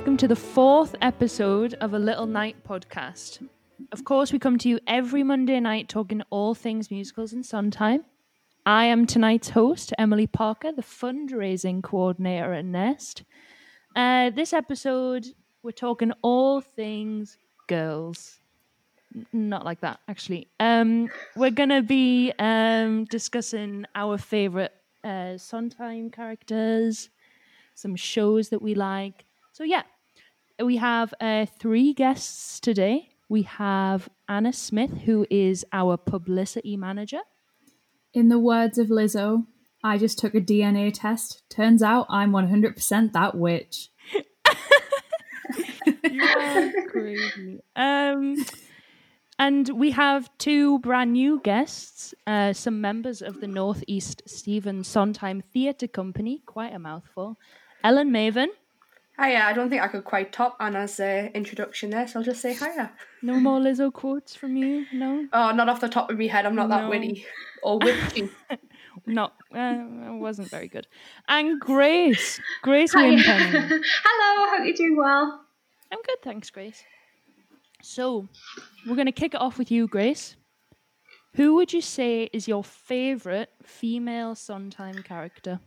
welcome to the fourth episode of a Little Night podcast. Of course, we come to you every Monday night talking all things musicals and Sondheim. I am tonight's host, Emily Parker, the fundraising coordinator at NESST. Uh, this episode, we're talking all things girls. Not like that, actually. Um, we're going to be um, discussing our favorite uh, Sondheim characters, some shows that we like. So, yeah, we have uh, three guests today. We have Anna Smith, who is our publicity manager. In the words of Lizzo, I just took a DNA test. Turns out I'm 100% that witch. you are crazy. Um, and we have two brand new guests, uh, some members of the Northeast Stephen Sondheim Theatre Company, quite a mouthful. Ellen Mavin. Hiya, I don't think I could quite top Anna's uh, introduction there, so I'll just say hiya. No more Lizzo quotes from you? No? Oh, not off the top of my head, I'm not No. that witty or witty. No, uh, it wasn't very good. And Grace. Grace Hi. Winpenny. Hello, hope you're doing well. I'm good, thanks, Grace. So, we're going to kick it off with you, Grace. Who would you say is your favourite female Sondheim character?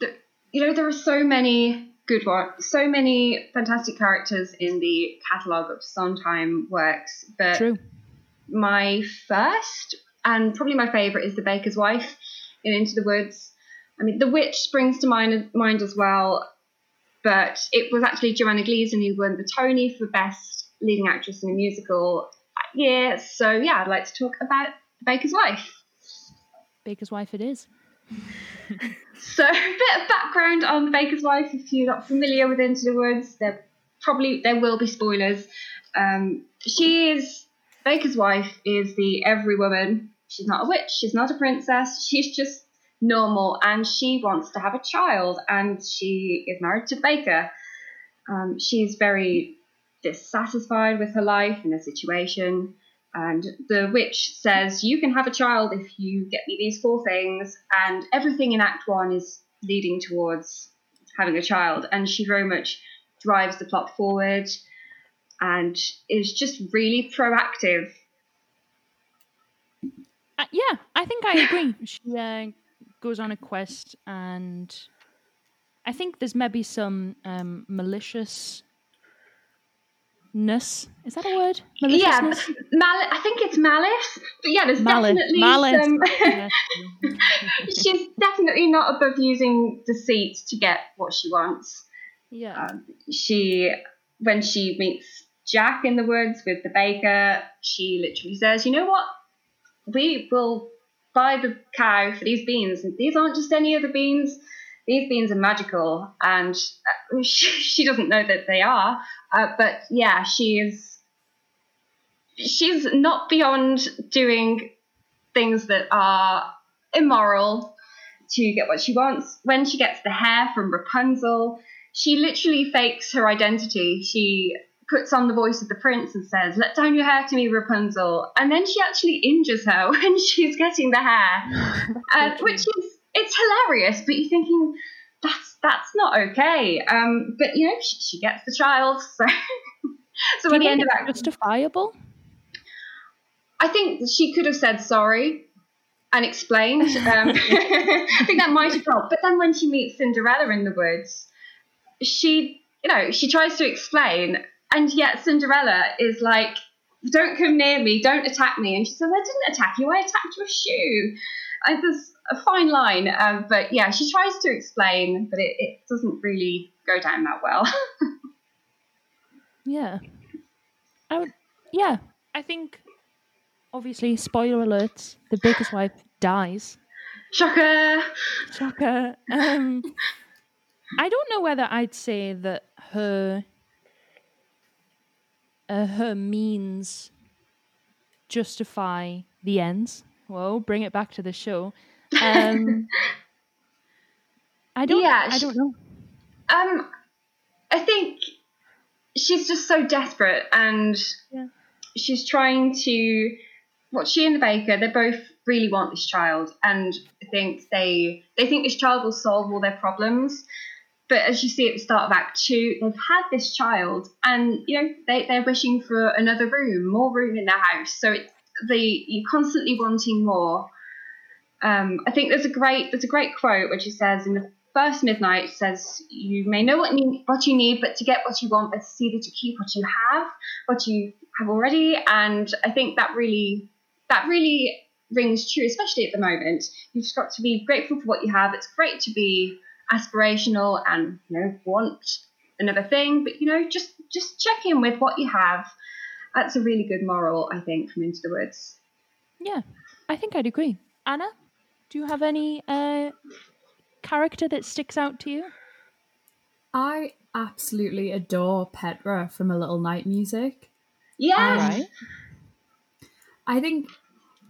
Th- You know, there are so many good ones, so many fantastic characters in the catalogue of Sondheim works, but True. my first and probably my favourite is The Baker's Wife in Into the Woods. I mean, The Witch springs to mind, mind as well, but it was actually Joanna Gleason who won the Tony for Best Leading Actress in a Musical that year. So, yeah, I'd like to talk about The Baker's Wife. Baker's wife it is. So, a bit of background on the Baker's Wife. If you're not familiar with Into the Woods, there probably there will be spoilers. Um, she is Baker's wife is the every woman. She's not a witch. She's not a princess. She's just normal, and she wants to have a child, and she is married to Baker. Um, she's very dissatisfied with her life and her situation. And the witch says, You can have a child if you get me these four things. And everything in Act One is leading towards having a child. And she very much drives the plot forward and is just really proactive. Uh, yeah, I think I agree. she uh, goes on a quest, and I think there's maybe some um, maliciousness. Is that a word? Yeah, mal- I think it's malice. But yeah, there's Malice. definitely Malice. some. She's definitely not above using deceit to get what she wants. yeah. Um, she, when she meets Jack in the woods with the baker, she literally says, "You know what? We will buy the cow for these beans, and these aren't just any other beans. These beans are magical." And uh, she, she doesn't know that they are, uh, but yeah, she is. She's not beyond doing things that are immoral to get what she wants. When she gets the hair from Rapunzel, she literally fakes her identity. She puts on the voice of the prince and says, Let down your hair to me, Rapunzel. And then she actually injures her when she's getting the hair, uh, which is it's hilarious. But you're thinking that's that's not okay. Um, but you know she, she gets the child, so so at the end of that, justifiable? I think she could have said sorry and explained. Um, I think that might have helped. But then when she meets Cinderella in the woods, she, you know, she tries to explain, and yet Cinderella is like, "Don't come near me, don't attack me." And she says, "I didn't attack you. I attacked your shoe." I there's a fine line, um, but yeah, she tries to explain, but it, it doesn't really go down that well. Yeah. I would, yeah, I think obviously spoiler alerts, the baker's wife dies. Shocker. Shocker. Um I don't know whether I'd say that her uh, her means justify the ends. Whoa, bring it back to the show. Um I don't Yeah, I don't know. Um, I think she's just so desperate, and Yeah. she's trying to. What she and the baker, they both really want this child, and I think they they think this child will solve all their problems. but as you see at the start of Act Two, they've had this child, and you know they they're wishing for another room, more room in their house. So it's the you're constantly wanting more. Um, I think there's a great there's a great quote which he says in the first midnight says you may know what you what you need, but to get what you want, to see that you keep what you have, what you have already. And I think that really that really rings true, especially at the moment. You've just got to be grateful for what you have. It's great to be aspirational and you know want another thing, but you know just just check in with what you have. That's a really good moral, I think, from Into the Woods. Yeah, I think I'd agree. Anna, do you have any uh, character that sticks out to you? I absolutely adore Petra from A Little Night Music. Yeah, Right. I think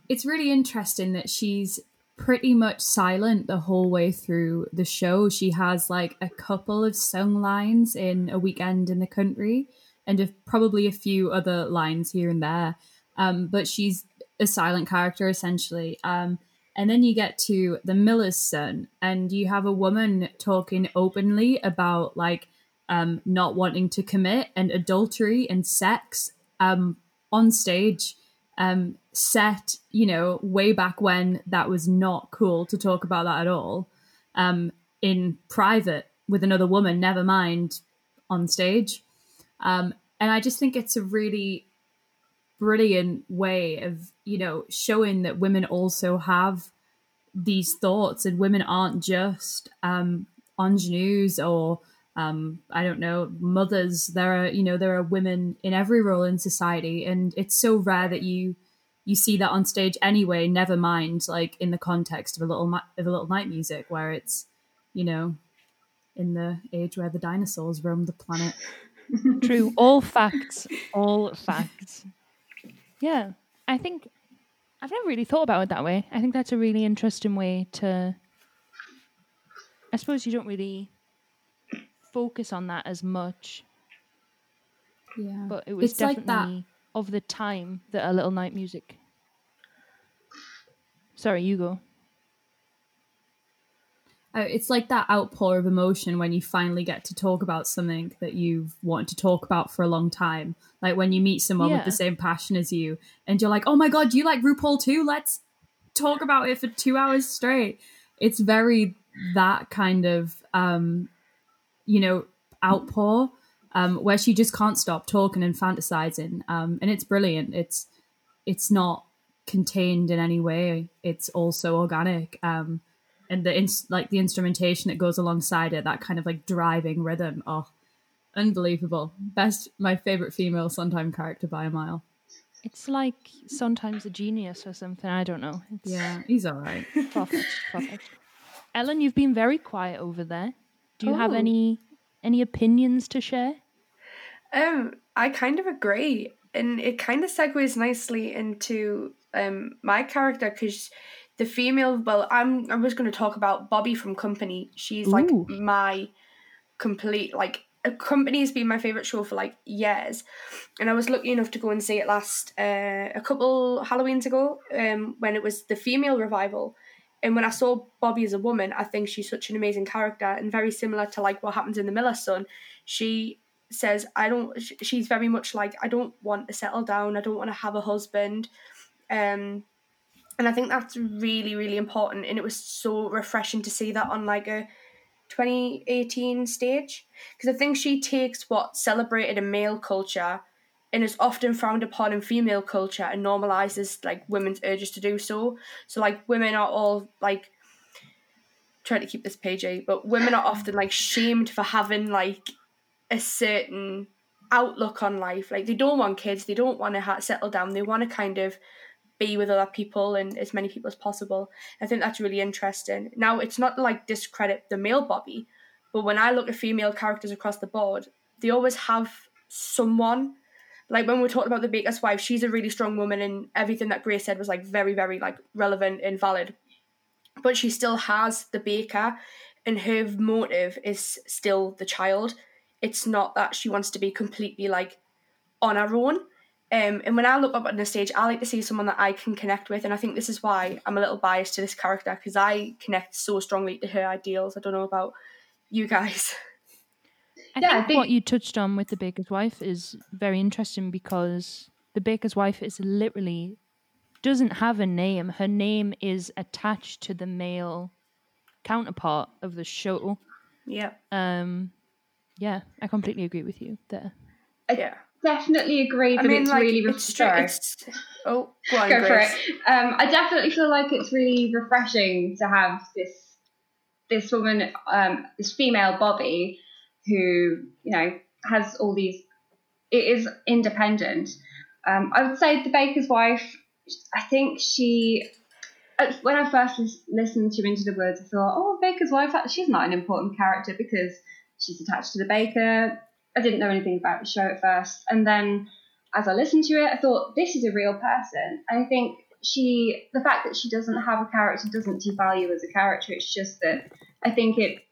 it's really interesting that she's pretty much silent the whole way through the show. She has like a couple of sung lines in A Weekend in the Country and a, probably a few other lines here and there. Um, but she's a silent character essentially. Um, and then you get to The Miller's Son, and you have a woman talking openly about like um, not wanting to commit and adultery and sex um, on stage um, set, you know, way back when that was not cool to talk about that at all. Um, in private with another woman, never mind on stage. Um, and I just think it's a really brilliant way of, you know, showing that women also have these thoughts and women aren't just um, ingenues or um, I don't know, mothers. There are, you know, there are women in every role in society, and it's so rare that you you see that on stage anyway. Never mind, like in the context of a little of a little night music, where it's, you know, in the age where the dinosaurs roamed the planet. True. All facts. All facts. Yeah. I think I've never really thought about it that way. I think that's a really interesting way to. I suppose you don't really focus on that as much, Yeah, but it was It's like definitely that- of the time that a little night music. Sorry, you go. Uh, it's like that outpour of emotion when you finally get to talk about something that you've wanted to talk about for a long time. Like when you meet someone with the same passion as you, and you're like, "Oh my god, you like RuPaul too? Let's talk about it for two hours straight." It's very that kind of, um, you know, outpour um, where she just can't stop talking and fantasizing, um, and it's brilliant. It's it's not contained in any way. It's also organic. Um, and the ins- like the instrumentation that goes alongside it, that kind of like driving rhythm. Oh, unbelievable! Best, my favorite female Sondheim character by a mile. It's like sometimes a genius or something. I don't know. It's Yeah, he's all right. perfect. perfect. Ellen, you've been very quiet over there. Do you have Oh. any any opinions to share? Um, I kind of agree, and it kind of segues nicely into um my character because the female. Well, I'm I was going to talk about Bobby from Company. She's like Ooh. my complete like. A company has been my favorite show for like years, and I was lucky enough to go and see it last uh, a couple Halloweens ago um, when it was the female revival. And when I saw Bobby as a woman, I think she's such an amazing character and very similar to like what happens in The Miller's Son. She says, I don't, she's very much like, I don't want to settle down. I don't want to have a husband. Um, and I think that's really, really important. And it was so refreshing to see that on like a 2018 stage. Because I think she takes what celebrated in male culture and is often frowned upon in female culture and normalizes like women's urges to do so. So like women are all like trying to keep this PG, but women are often like shamed for having like a certain outlook on life. Like they don't want kids, they don't want to ha- settle down, they want to kind of be with other people and as many people as possible. I think that's really interesting. Now it's not like discredit the male Bobby, but when I look at female characters across the board, they always have someone like when we talked about the baker's wife, she's a really strong woman, and everything that Grace said was like very, very like relevant and valid. But she still has the baker, and her motive is still the child. It's not that she wants to be completely like on her own. Um, and when I look up on the stage, I like to see someone that I can connect with, and I think this is why I'm a little biased to this character because I connect so strongly to her ideals. I don't know about you guys. I, Yeah, I think think- what you touched on with the baker's wife is very interesting because the baker's wife is literally doesn't have a name. Her name is attached to the male counterpart of the show. Yeah. Um, yeah, I completely agree with you there. Yeah. Definitely agree that I mean, it's like, really it's, sorry. it's Oh, go on, Go for it. Um, I definitely feel like it's really refreshing to have this this woman, um, this female Bobby, who you know has all these. It is independent. Um, I would say the baker's wife. I think she. When I first listened to Into the Woods, I thought, "Oh, baker's wife. She's not an important character because she's attached to the baker." I didn't know anything about the show at first, and then as I listened to it, I thought this is a real person. I think she, the fact that she doesn't have a character doesn't devalue as a character. It's just that I think it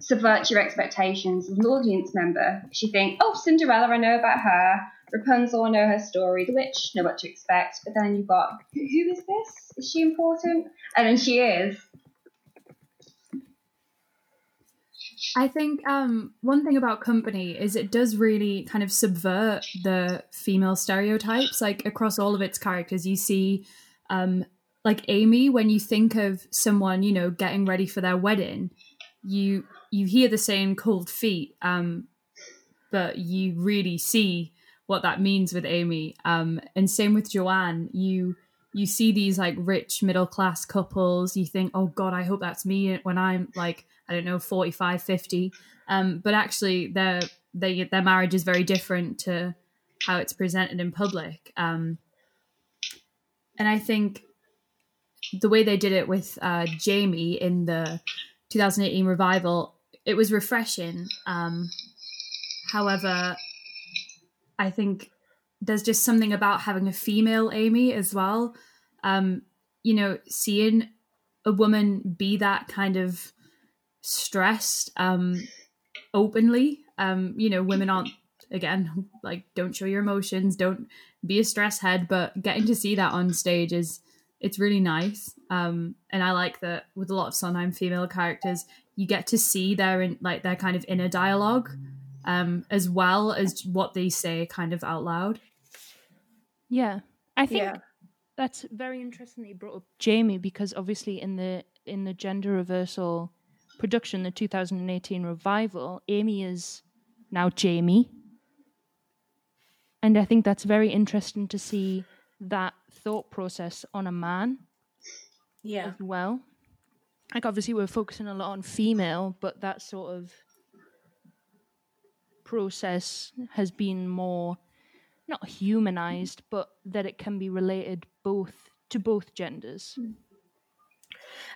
subverts your expectations as an audience member. You think, oh, Cinderella, I know about her. Rapunzel, I know her story. The Witch, know what to expect. But then you've got, who is this? Is she important? And then she is. I think um, one thing about Company is it does really kind of subvert the female stereotypes. Like across all of its characters, you see, um, like Amy, when you think of someone, you know, getting ready for their wedding, you you hear the saying "cold feet," um, but you really see what that means with Amy. Um, and same with Joanne. You you see these like rich middle class couples. You think, oh God, I hope that's me when I'm like I don't know 45, 50. Um, but actually, their they, their marriage is very different to how it's presented in public. Um, and I think the way they did it with uh, Jamie in the 2018 revival, it was refreshing. Um, however, I think there's just something about having a female Amy as well. Um, you know, seeing a woman be that kind of stressed um, openly. Um, you know, women aren't again like don't show your emotions, don't be a stress head, but getting to see that on stage is it's really nice. Um, and I like that with a lot of Sondheim female characters, you get to see their in like their kind of inner dialogue, um, as well as what they say kind of out loud. Yeah, I think Yeah. that's very interesting that you brought up Jamie because obviously in the in the gender reversal production, the 2018 revival, Amy is now Jamie, and I think that's very interesting to see that thought process on a man Yeah. as well. Like obviously we're focusing a lot on female, but that sort of process has been more not humanized, but that it can be related both to both genders. Mm.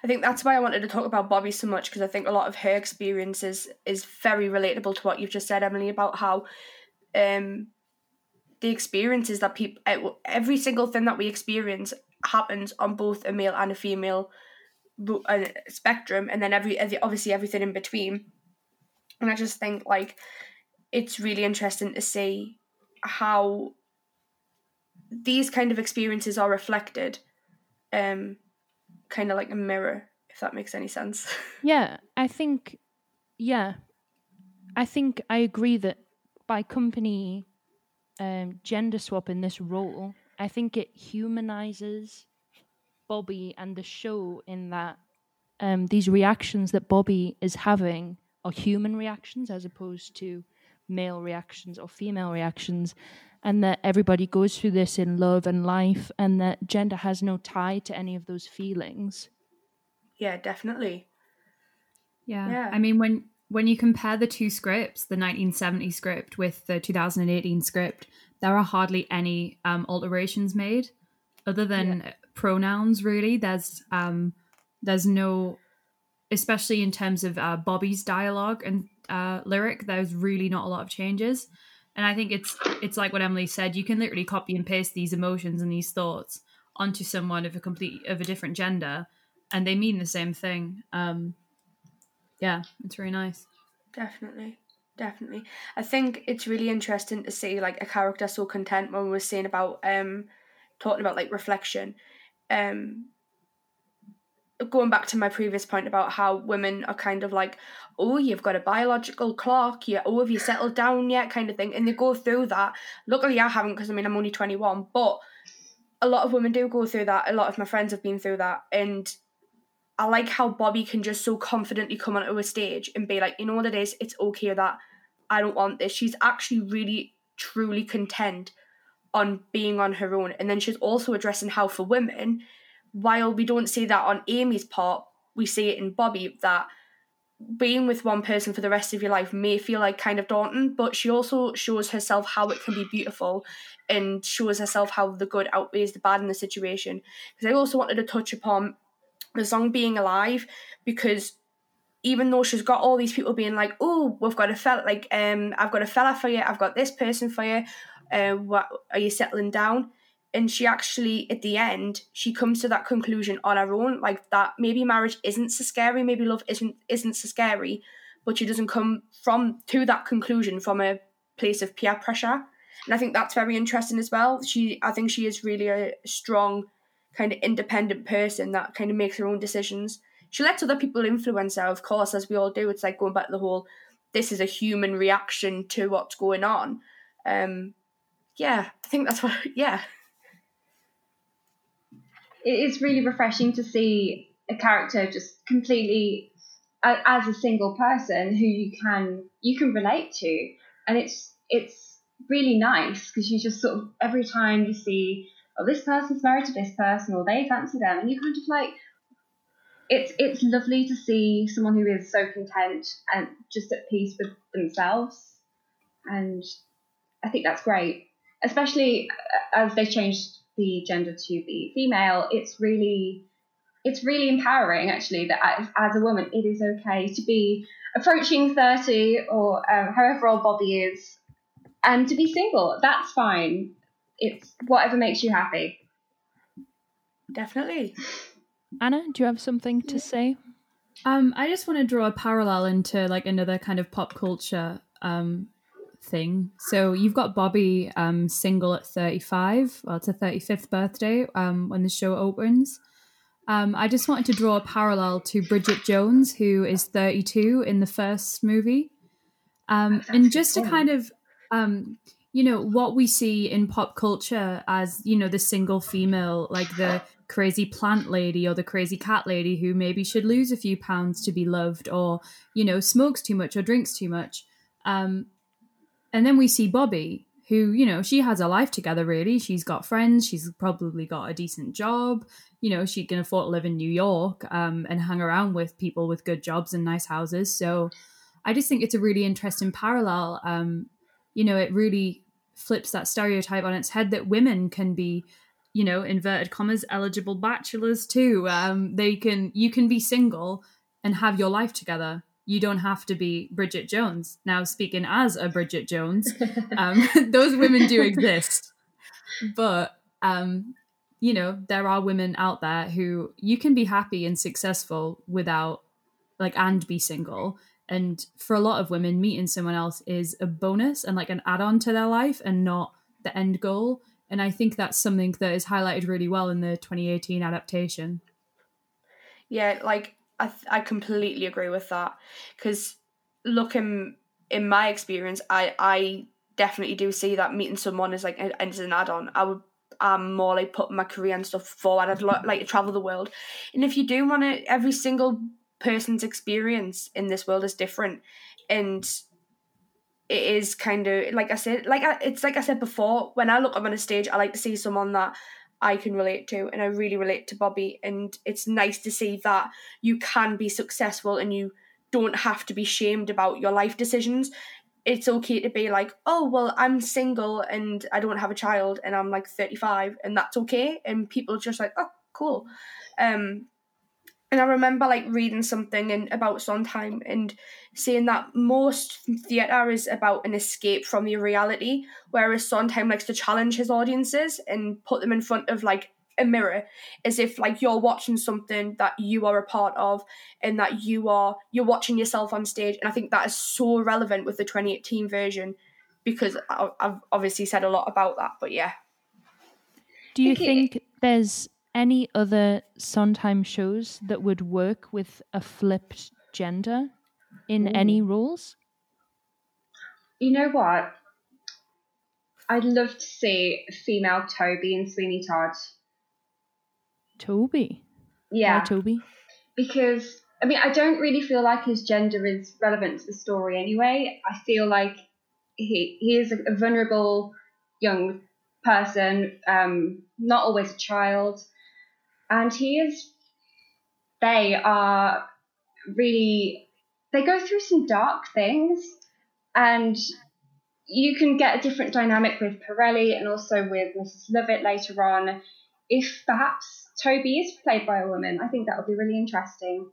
I think that's why I wanted to talk about Bobby so much because I think a lot of her experiences is very relatable to what you've just said, Emily, about how um, the experiences that people, every single thing that we experience happens on both a male and a female uh, spectrum, and then every- obviously everything in between. And I just think like it's really interesting to see how these kind of experiences are reflected um kind of like a mirror if that makes any sense Yeah, I think yeah. I think I agree that by company um, gender swap in this role, I think it humanizes Bobby and the show in that um, these reactions that Bobby is having are human reactions as opposed to male reactions or female reactions, and that everybody goes through this in love and life, and that gender has no tie to any of those feelings. yeah definitely Yeah. Yeah. I mean, when when you compare the two scripts, the 1970 script with the 2018 script, there are hardly any um, alterations made, other than pronouns. Really, there's um, there's no, especially in terms of uh, Bobby's dialogue and uh, lyric. There's really not a lot of changes, and I think it's it's like what Emily said. You can literally copy and paste these emotions and these thoughts onto someone of a complete of a different gender, and they mean the same thing. Um, yeah, it's very nice. definitely definitely i think it's really interesting to see like a character so content when we were saying about um talking about like reflection um going back to my previous point about how women are kind of like, oh, you've got a biological clock, yeah, oh, have you settled down yet, kind of thing, and they go through that. Luckily, I haven't because I mean I'm only 21, but a lot of women do go through that. A lot of my friends have been through that, and I like how Bobby can just so confidently come onto a stage and be like, you know what it is, it's okay that I don't want this. She's actually really truly content on being on her own, and then she's also addressing how for women while we don't see that on Amy's part, we see it in Bobby that being with one person for the rest of your life may feel like kind of daunting, but she also shows herself how it can be beautiful and shows herself how the good outweighs the bad in the situation. Because I also wanted to touch upon the song Being Alive because even though she's got all these people being like, oh, we've got a fella, like, um, I've got a fella for you, I've got this person for you, uh, what are you settling down? And she actually at the end she comes to that conclusion on her own like that maybe marriage isn't so scary maybe love isn't isn't so scary but she doesn't come from to that conclusion from a place of peer pressure. And i think that's very interesting as well. She i think she is really a strong kind of independent person that kind of makes her own decisions. She lets other people influence her of course as we all do. It's like going back to the whole this is a human reaction to what's going on. Um yeah i think that's what yeah it is really refreshing to see a character just completely uh, as a single person who you can you can relate to, and it's it's really nice because you just sort of every time you see oh this person's married to this person or they fancy them, and you kind of like it's it's lovely to see someone who is so content and just at peace with themselves, and I think that's great, especially uh, as they changed the gender to be female, it's really it's really empowering actually that as, as a woman it is okay to be approaching 30 or um, however old Bobby is and to be single. That's fine. It's whatever makes you happy. Definitely. Anna, do you have something to say? Um, I just want to draw a parallel into like another kind of pop culture um, thing. So you've got Bobby um, single at 35. Well, it's her 35th birthday um, when the show opens. Um, I just wanted to draw a parallel to Bridget Jones, who is 32 in the first movie. Um, and just to kind of, um, you know, what we see in pop culture as, you know, the single female, like the crazy plant lady or the crazy cat lady who maybe should lose a few pounds to be loved or, you know, smokes too much or drinks too much. And then we see Bobby, who, you know, she has a life together, really. She's got friends. She's probably got a decent job. You know, she can afford to live in New York um, and hang around with people with good jobs and nice houses. So I just think it's a really interesting parallel. Um, you know, it really flips that stereotype on its head that women can be you know inverted commas eligible bachelors too um they can you can be single and have your life together you don't have to be Bridget Jones. Now, speaking as a Bridget Jones, um, those women do exist. But, um, you know, there are women out there who you can be happy and successful without, like, and be single. And for a lot of women, meeting someone else is a bonus and like an add on to their life and not the end goal. And I think that's something that is highlighted really well in the 2018 adaptation. Yeah, like I I completely agree with that because looking in my experience, I I definitely do see that meeting someone is like as an add on. I would I'm more like putting my career and stuff forward. I'd lo- like to travel the world, and if you do want to, every single person's experience in this world is different, and it is kind of like I said, like I, it's like I said before. When I look up on a stage, I like to see someone that I can relate to, and I really relate to Bobby. And it's nice to see that you can be successful and you don't have to be shamed about your life decisions. It's okay to be like, oh, well, I'm single and I don't have a child and I'm like 35, and that's okay. And people just like, oh, cool. Um, and I remember like reading something in, about Sondheim and saying that most theatre is about an escape from your reality, whereas Sondheim likes to challenge his audiences and put them in front of like a mirror as if like you're watching something that you are a part of and that you are you're watching yourself on stage. And i think that is so relevant with the 2018 version because i've obviously said a lot about that but yeah. Do you think there's any other Sondheim shows that would work with a flipped gender in any roles? You know what? I'd love to see female Toby in Sweeney Todd. Toby. Yeah. Why Toby? because I mean I don't really feel like his gender is relevant to the story anyway. I feel like he he is a, a vulnerable young person, um, not always a child, and he is. They are really they go through some dark things, and you can get a different dynamic with Pirelli and also with Mrs. Lovett later on. If perhaps Toby is played by a woman, I think that would be really interesting.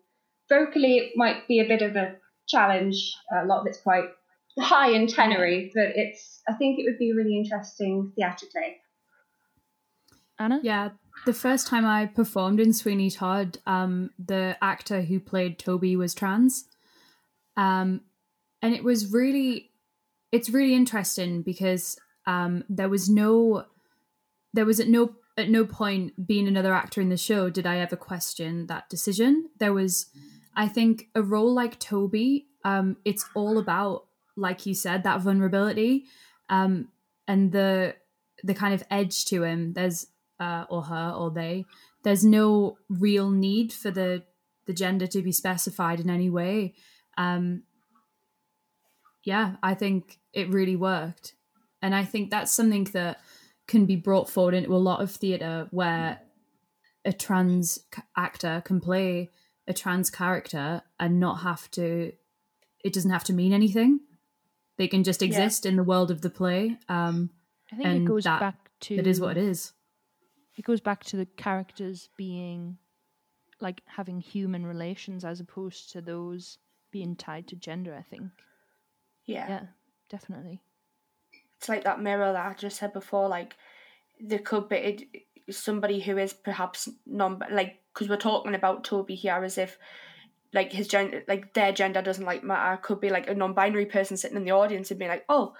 Vocally, it might be a bit of a challenge. A lot of it's quite high and tenory, but it's. I think it would be really interesting theatrically. Anna? Yeah, the first time I performed in Sweeney Todd, um, the actor who played Toby was trans, um, and it was really, it's really interesting because um, there was no, there was at no at no point being another actor in the show did I ever question that decision. There was, I think, a role like Toby. Um, it's all about, like you said, that vulnerability, um, and the the kind of edge to him. There's uh, or her or they. There's no real need for the the gender to be specified in any way. Um, yeah, I think it really worked, and I think that's something that can be brought forward into a lot of theatre where a trans actor can play a trans character and not have to. It doesn't have to mean anything. They can just exist in the world of the play. Um, I think it goes that- back to it is what it is. It goes back to the characters being like having human relations as opposed to those being tied to gender, I think. Yeah. Yeah, definitely. It's like that mirror that I just said before. Like there could be it, somebody who is perhaps non like because we're talking about Toby here as if like his gender like their gender doesn't like matter. Could be like a non-binary person sitting in the audience and being like, oh,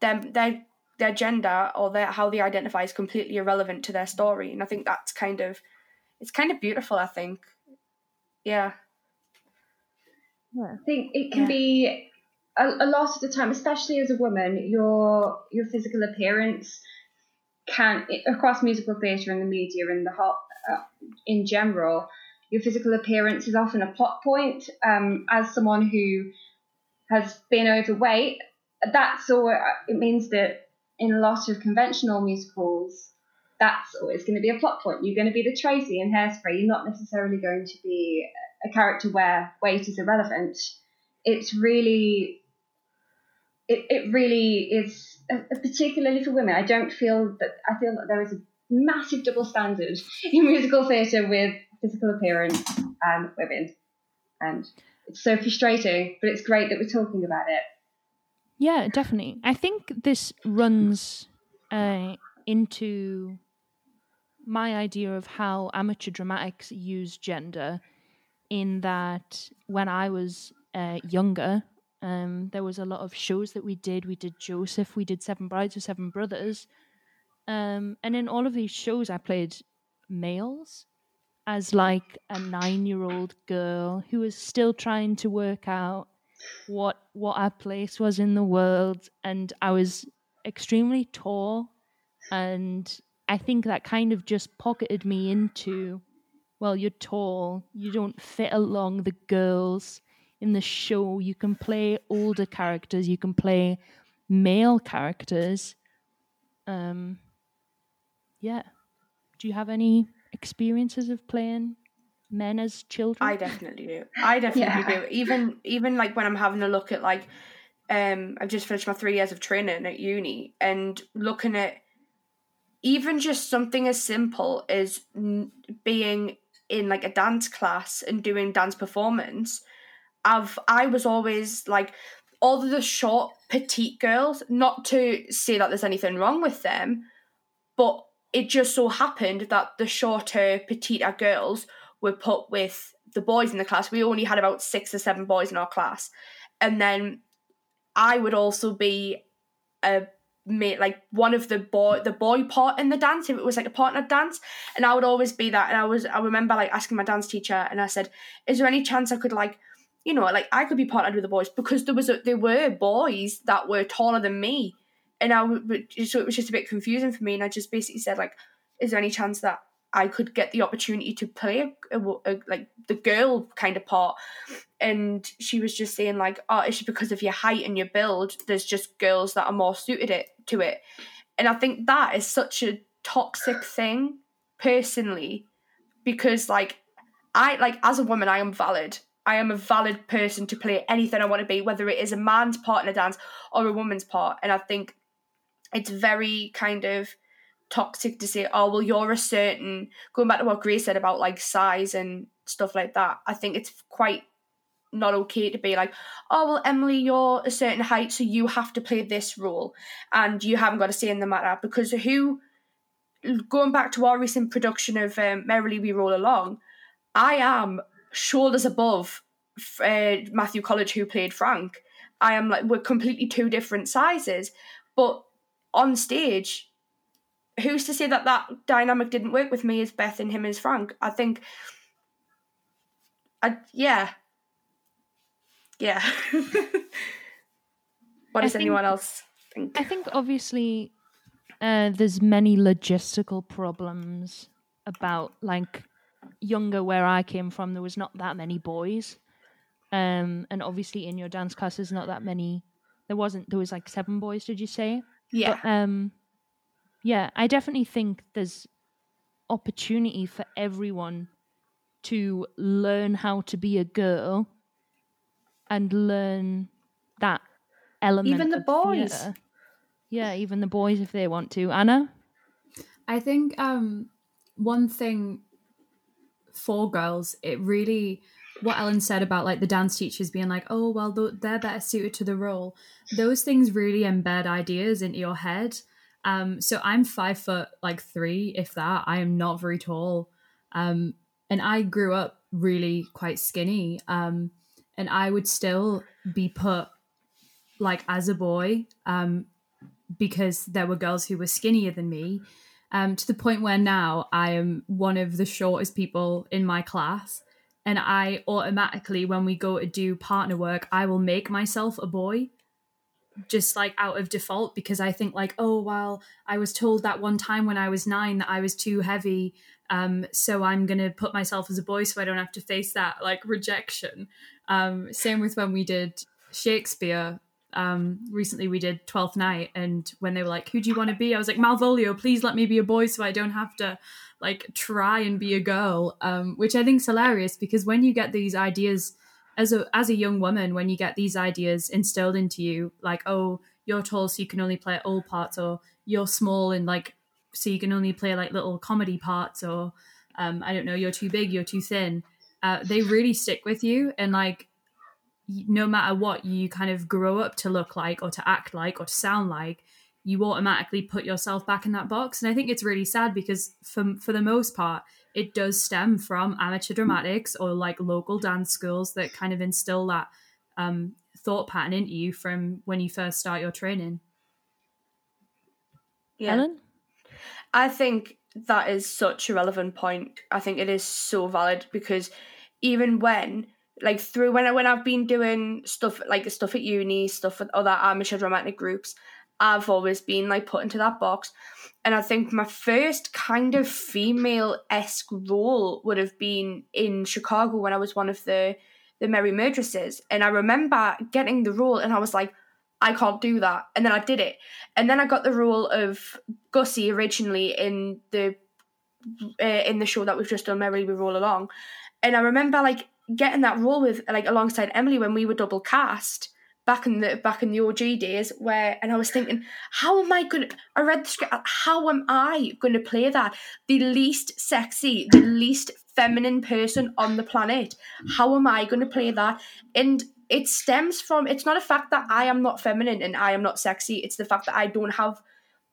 them their their gender or their how they identify is completely irrelevant to their story. And I think that's kind of it's kind of beautiful. I think. Yeah. I think it can Yeah. be a, a lot of the time, especially as a woman, your your physical appearance can across musical theatre and the media and the whole uh, in general, your physical appearance is often a plot point. Um, as someone who has been overweight, that's all. It means that in a lot of conventional musicals, that's always going to be a plot point. You're going to be the Tracy in Hairspray. You're not necessarily going to be a character where weight is irrelevant. It's really, it, it really is, uh, particularly for women. I don't feel that, I feel that there is a massive double standard in musical theatre with physical appearance and women. And it's so frustrating, but it's great that we're talking about it. Yeah, definitely. I think this runs uh, into my idea of how amateur dramatics use gender. In that, when I was uh, younger, um, there was a lot of shows that we did. We did Joseph, we did Seven Brides or Seven Brothers, um, and in all of these shows, I played males as like a nine-year-old girl who was still trying to work out what what our place was in the world and I was extremely tall and I think that kind of just pocketed me into well you're tall you don't fit along the girls in the show you can play older characters you can play male characters um yeah. Do you have any experiences of playing men as children I definitely do. I definitely Yeah. do. Even even like when I'm having a look at like um I've just finished my three years of training at uni and looking at even just something as simple as n- being in like a dance class and doing dance performance. I've I was always like all the short petite girls, not to say that there's anything wrong with them, but it just so happened that the shorter petite girls were put with the boys in the class. We only had about six or seven boys in our class. And then I would also be a made like one of the boy the boy part in the dance if it was like a partner dance. And I would always be that. And I was I remember like asking my dance teacher and I said is there any chance I could like you know like I could be partnered with the boys? Because there was a, there were boys that were taller than me. And I would so it was just a bit confusing for me. And I just basically said like is there any chance that I could get the opportunity to play a, a, a, like the girl kind of part. And she was just saying like, oh, it's because of your height and your build. There's just girls that are more suited it to it. And I think that is such a toxic thing, personally, because like I like as a woman, I am valid. I am a valid person to play anything I want to be, whether it is a man's part in a dance or a woman's part. And I think it's very kind of toxic to say, oh, well, you're a certain, going back to what Grace said about like size and stuff like that, I think it's quite not okay to be like, oh, well, Emily, you're a certain height, so you have to play this role and you haven't got a say in the matter. Because who, going back to our recent production of um, Merrily We Roll Along, I am shoulders above uh, Matthew College, who played Frank. I am like, we're completely two different sizes. But on stage, who's to say that that dynamic didn't work with me as Beth and him as Frank? I think, I yeah, yeah. what does think, anyone else think? I think obviously uh, there's many logistical problems about like younger where I came from. There was not that many boys, um, and obviously in your dance class there's not that many. There wasn't. There was like seven boys. Did you say? Yeah. But, um, yeah, I definitely think there's opportunity for everyone to learn how to be a girl and learn that element. Even the boys. Theater. Yeah, even the boys if they want to. Anna? I think um, one thing for girls, it really what Ellen said about like the dance teachers being like, oh well, they're better suited to the role. Those things really embed ideas into your head, um, so I'm five foot like three, if that. I am not very tall. Um, and I grew up really quite skinny. Um, and I would still be put like as a boy, um, because there were girls who were skinnier than me. Um, to the point where now I am one of the shortest people in my class. And I automatically, when we go to do partner work, I will make myself a boy just like out of default because I think like, oh well, I was told that one time when I was nine that I was too heavy. Um, so I'm gonna put myself as a boy so I don't have to face that like rejection. Um, same with when we did Shakespeare. Um, recently we did Twelfth Night, and when they were like, "Who do you want to be?" I was like, Malvolio. Please let me be a boy so I don't have to like try and be a girl. Um, which I think is hilarious because when you get these ideas as a as a young woman when you get these ideas instilled into you like oh you're tall so you can only play all parts or you're small and like so you can only play like little comedy parts or um, i don't know you're too big you're too thin uh, they really stick with you and like no matter what you kind of grow up to look like or to act like or to sound like you automatically put yourself back in that box and i think it's really sad because for, for the most part it does stem from amateur dramatics or like local dance schools that kind of instill that um, thought pattern into you from when you first start your training. Yeah. Ellen? I think that is such a relevant point. I think it is so valid because even when like through when I when I've been doing stuff like stuff at uni, stuff with other amateur dramatic groups, I've always been like put into that box. And I think my first kind of female esque role would have been in Chicago when I was one of the the Merry Murderesses. And I remember getting the role and I was like, I can't do that. And then I did it. And then I got the role of Gussie originally in the uh, in the show that we've just done, Merrily We Roll Along. And I remember like getting that role with like alongside Emily when we were double cast back in the back in the OG days where and I was thinking, how am I gonna I read the script how am I gonna play that? The least sexy, the least feminine person on the planet. How am I gonna play that? And it stems from it's not a fact that I am not feminine and I am not sexy, it's the fact that I don't have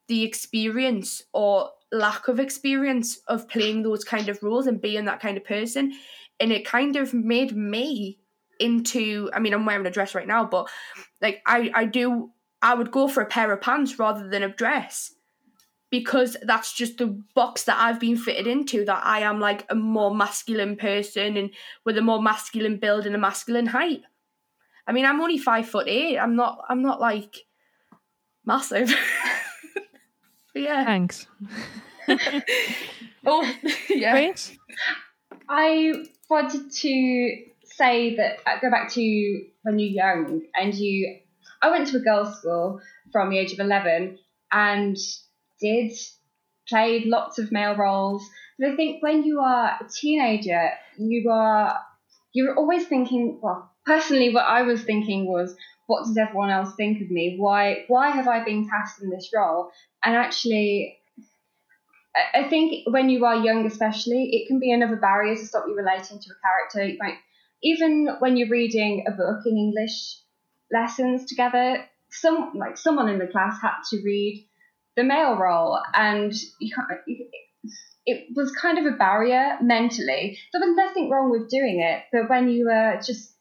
the experience or lack of experience of playing those kind of roles and being that kind of person. And it kind of made me into I mean I'm wearing a dress right now, but like I I do I would go for a pair of pants rather than a dress because that's just the box that I've been fitted into that I am like a more masculine person and with a more masculine build and a masculine height. I mean, I'm only five foot eight. I'm not. I'm not like massive. yeah. Thanks. oh, yeah. Great. I wanted to say that uh, go back to when you're young and you. I went to a girls' school from the age of eleven and did played lots of male roles. But I think when you are a teenager, you are you're always thinking. Well, personally, what I was thinking was, what does everyone else think of me? Why why have I been cast in this role? And actually, I think when you are young, especially, it can be another barrier to stop you relating to a character. Like even when you're reading a book in English lessons together, some like someone in the class had to read the male role, and it was kind of a barrier mentally. There was nothing wrong with doing it, but when you were just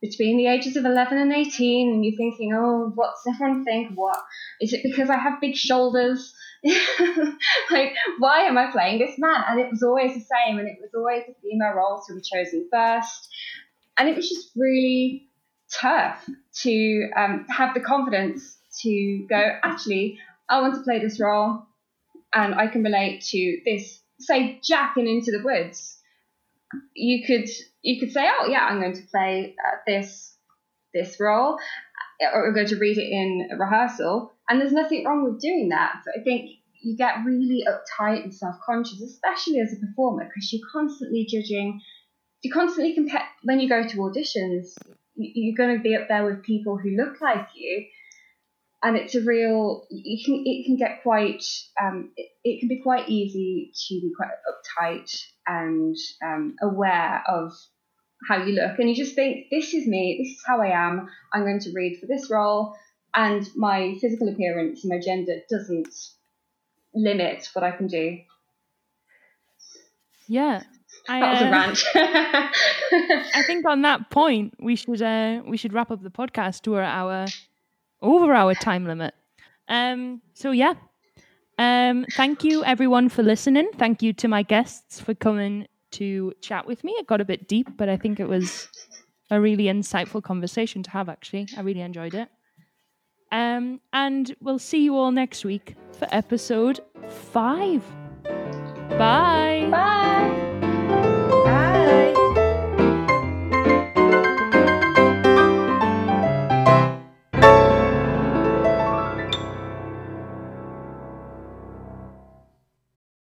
between the ages of 11 and 18 and you're thinking oh what's everyone think what is it because i have big shoulders like why am i playing this man? And it was always the same and it was always the female roles who were chosen first. And it was just really tough to um, have the confidence to go actually i want to play this role and i can relate to this. Say jack in into the woods. You could you could say, oh yeah, I'm going to play uh, this this role, or I'm going to read it in rehearsal, and there's nothing wrong with doing that. But I think you get really uptight and self-conscious, especially as a performer, because you're constantly judging. you're constantly compare when you go to auditions. You're going to be up there with people who look like you, and it's a real. You can it can get quite. Um, it, it can be quite easy to be quite uptight and um, aware of how you look and you just think this is me this is how i am i'm going to read for this role and my physical appearance and my gender doesn't limit what i can do Yeah. I, that was a uh, rant I think on that point we should uh, we should wrap up the podcast. We're our over our time limit. Um. So yeah. Um. Thank you everyone for listening. Thank you to my guests for coming to chat with me. It got a bit deep, but I think it was a really insightful conversation to have. Actually, I really enjoyed it. Um. And we'll see you all next week for episode five. Bye.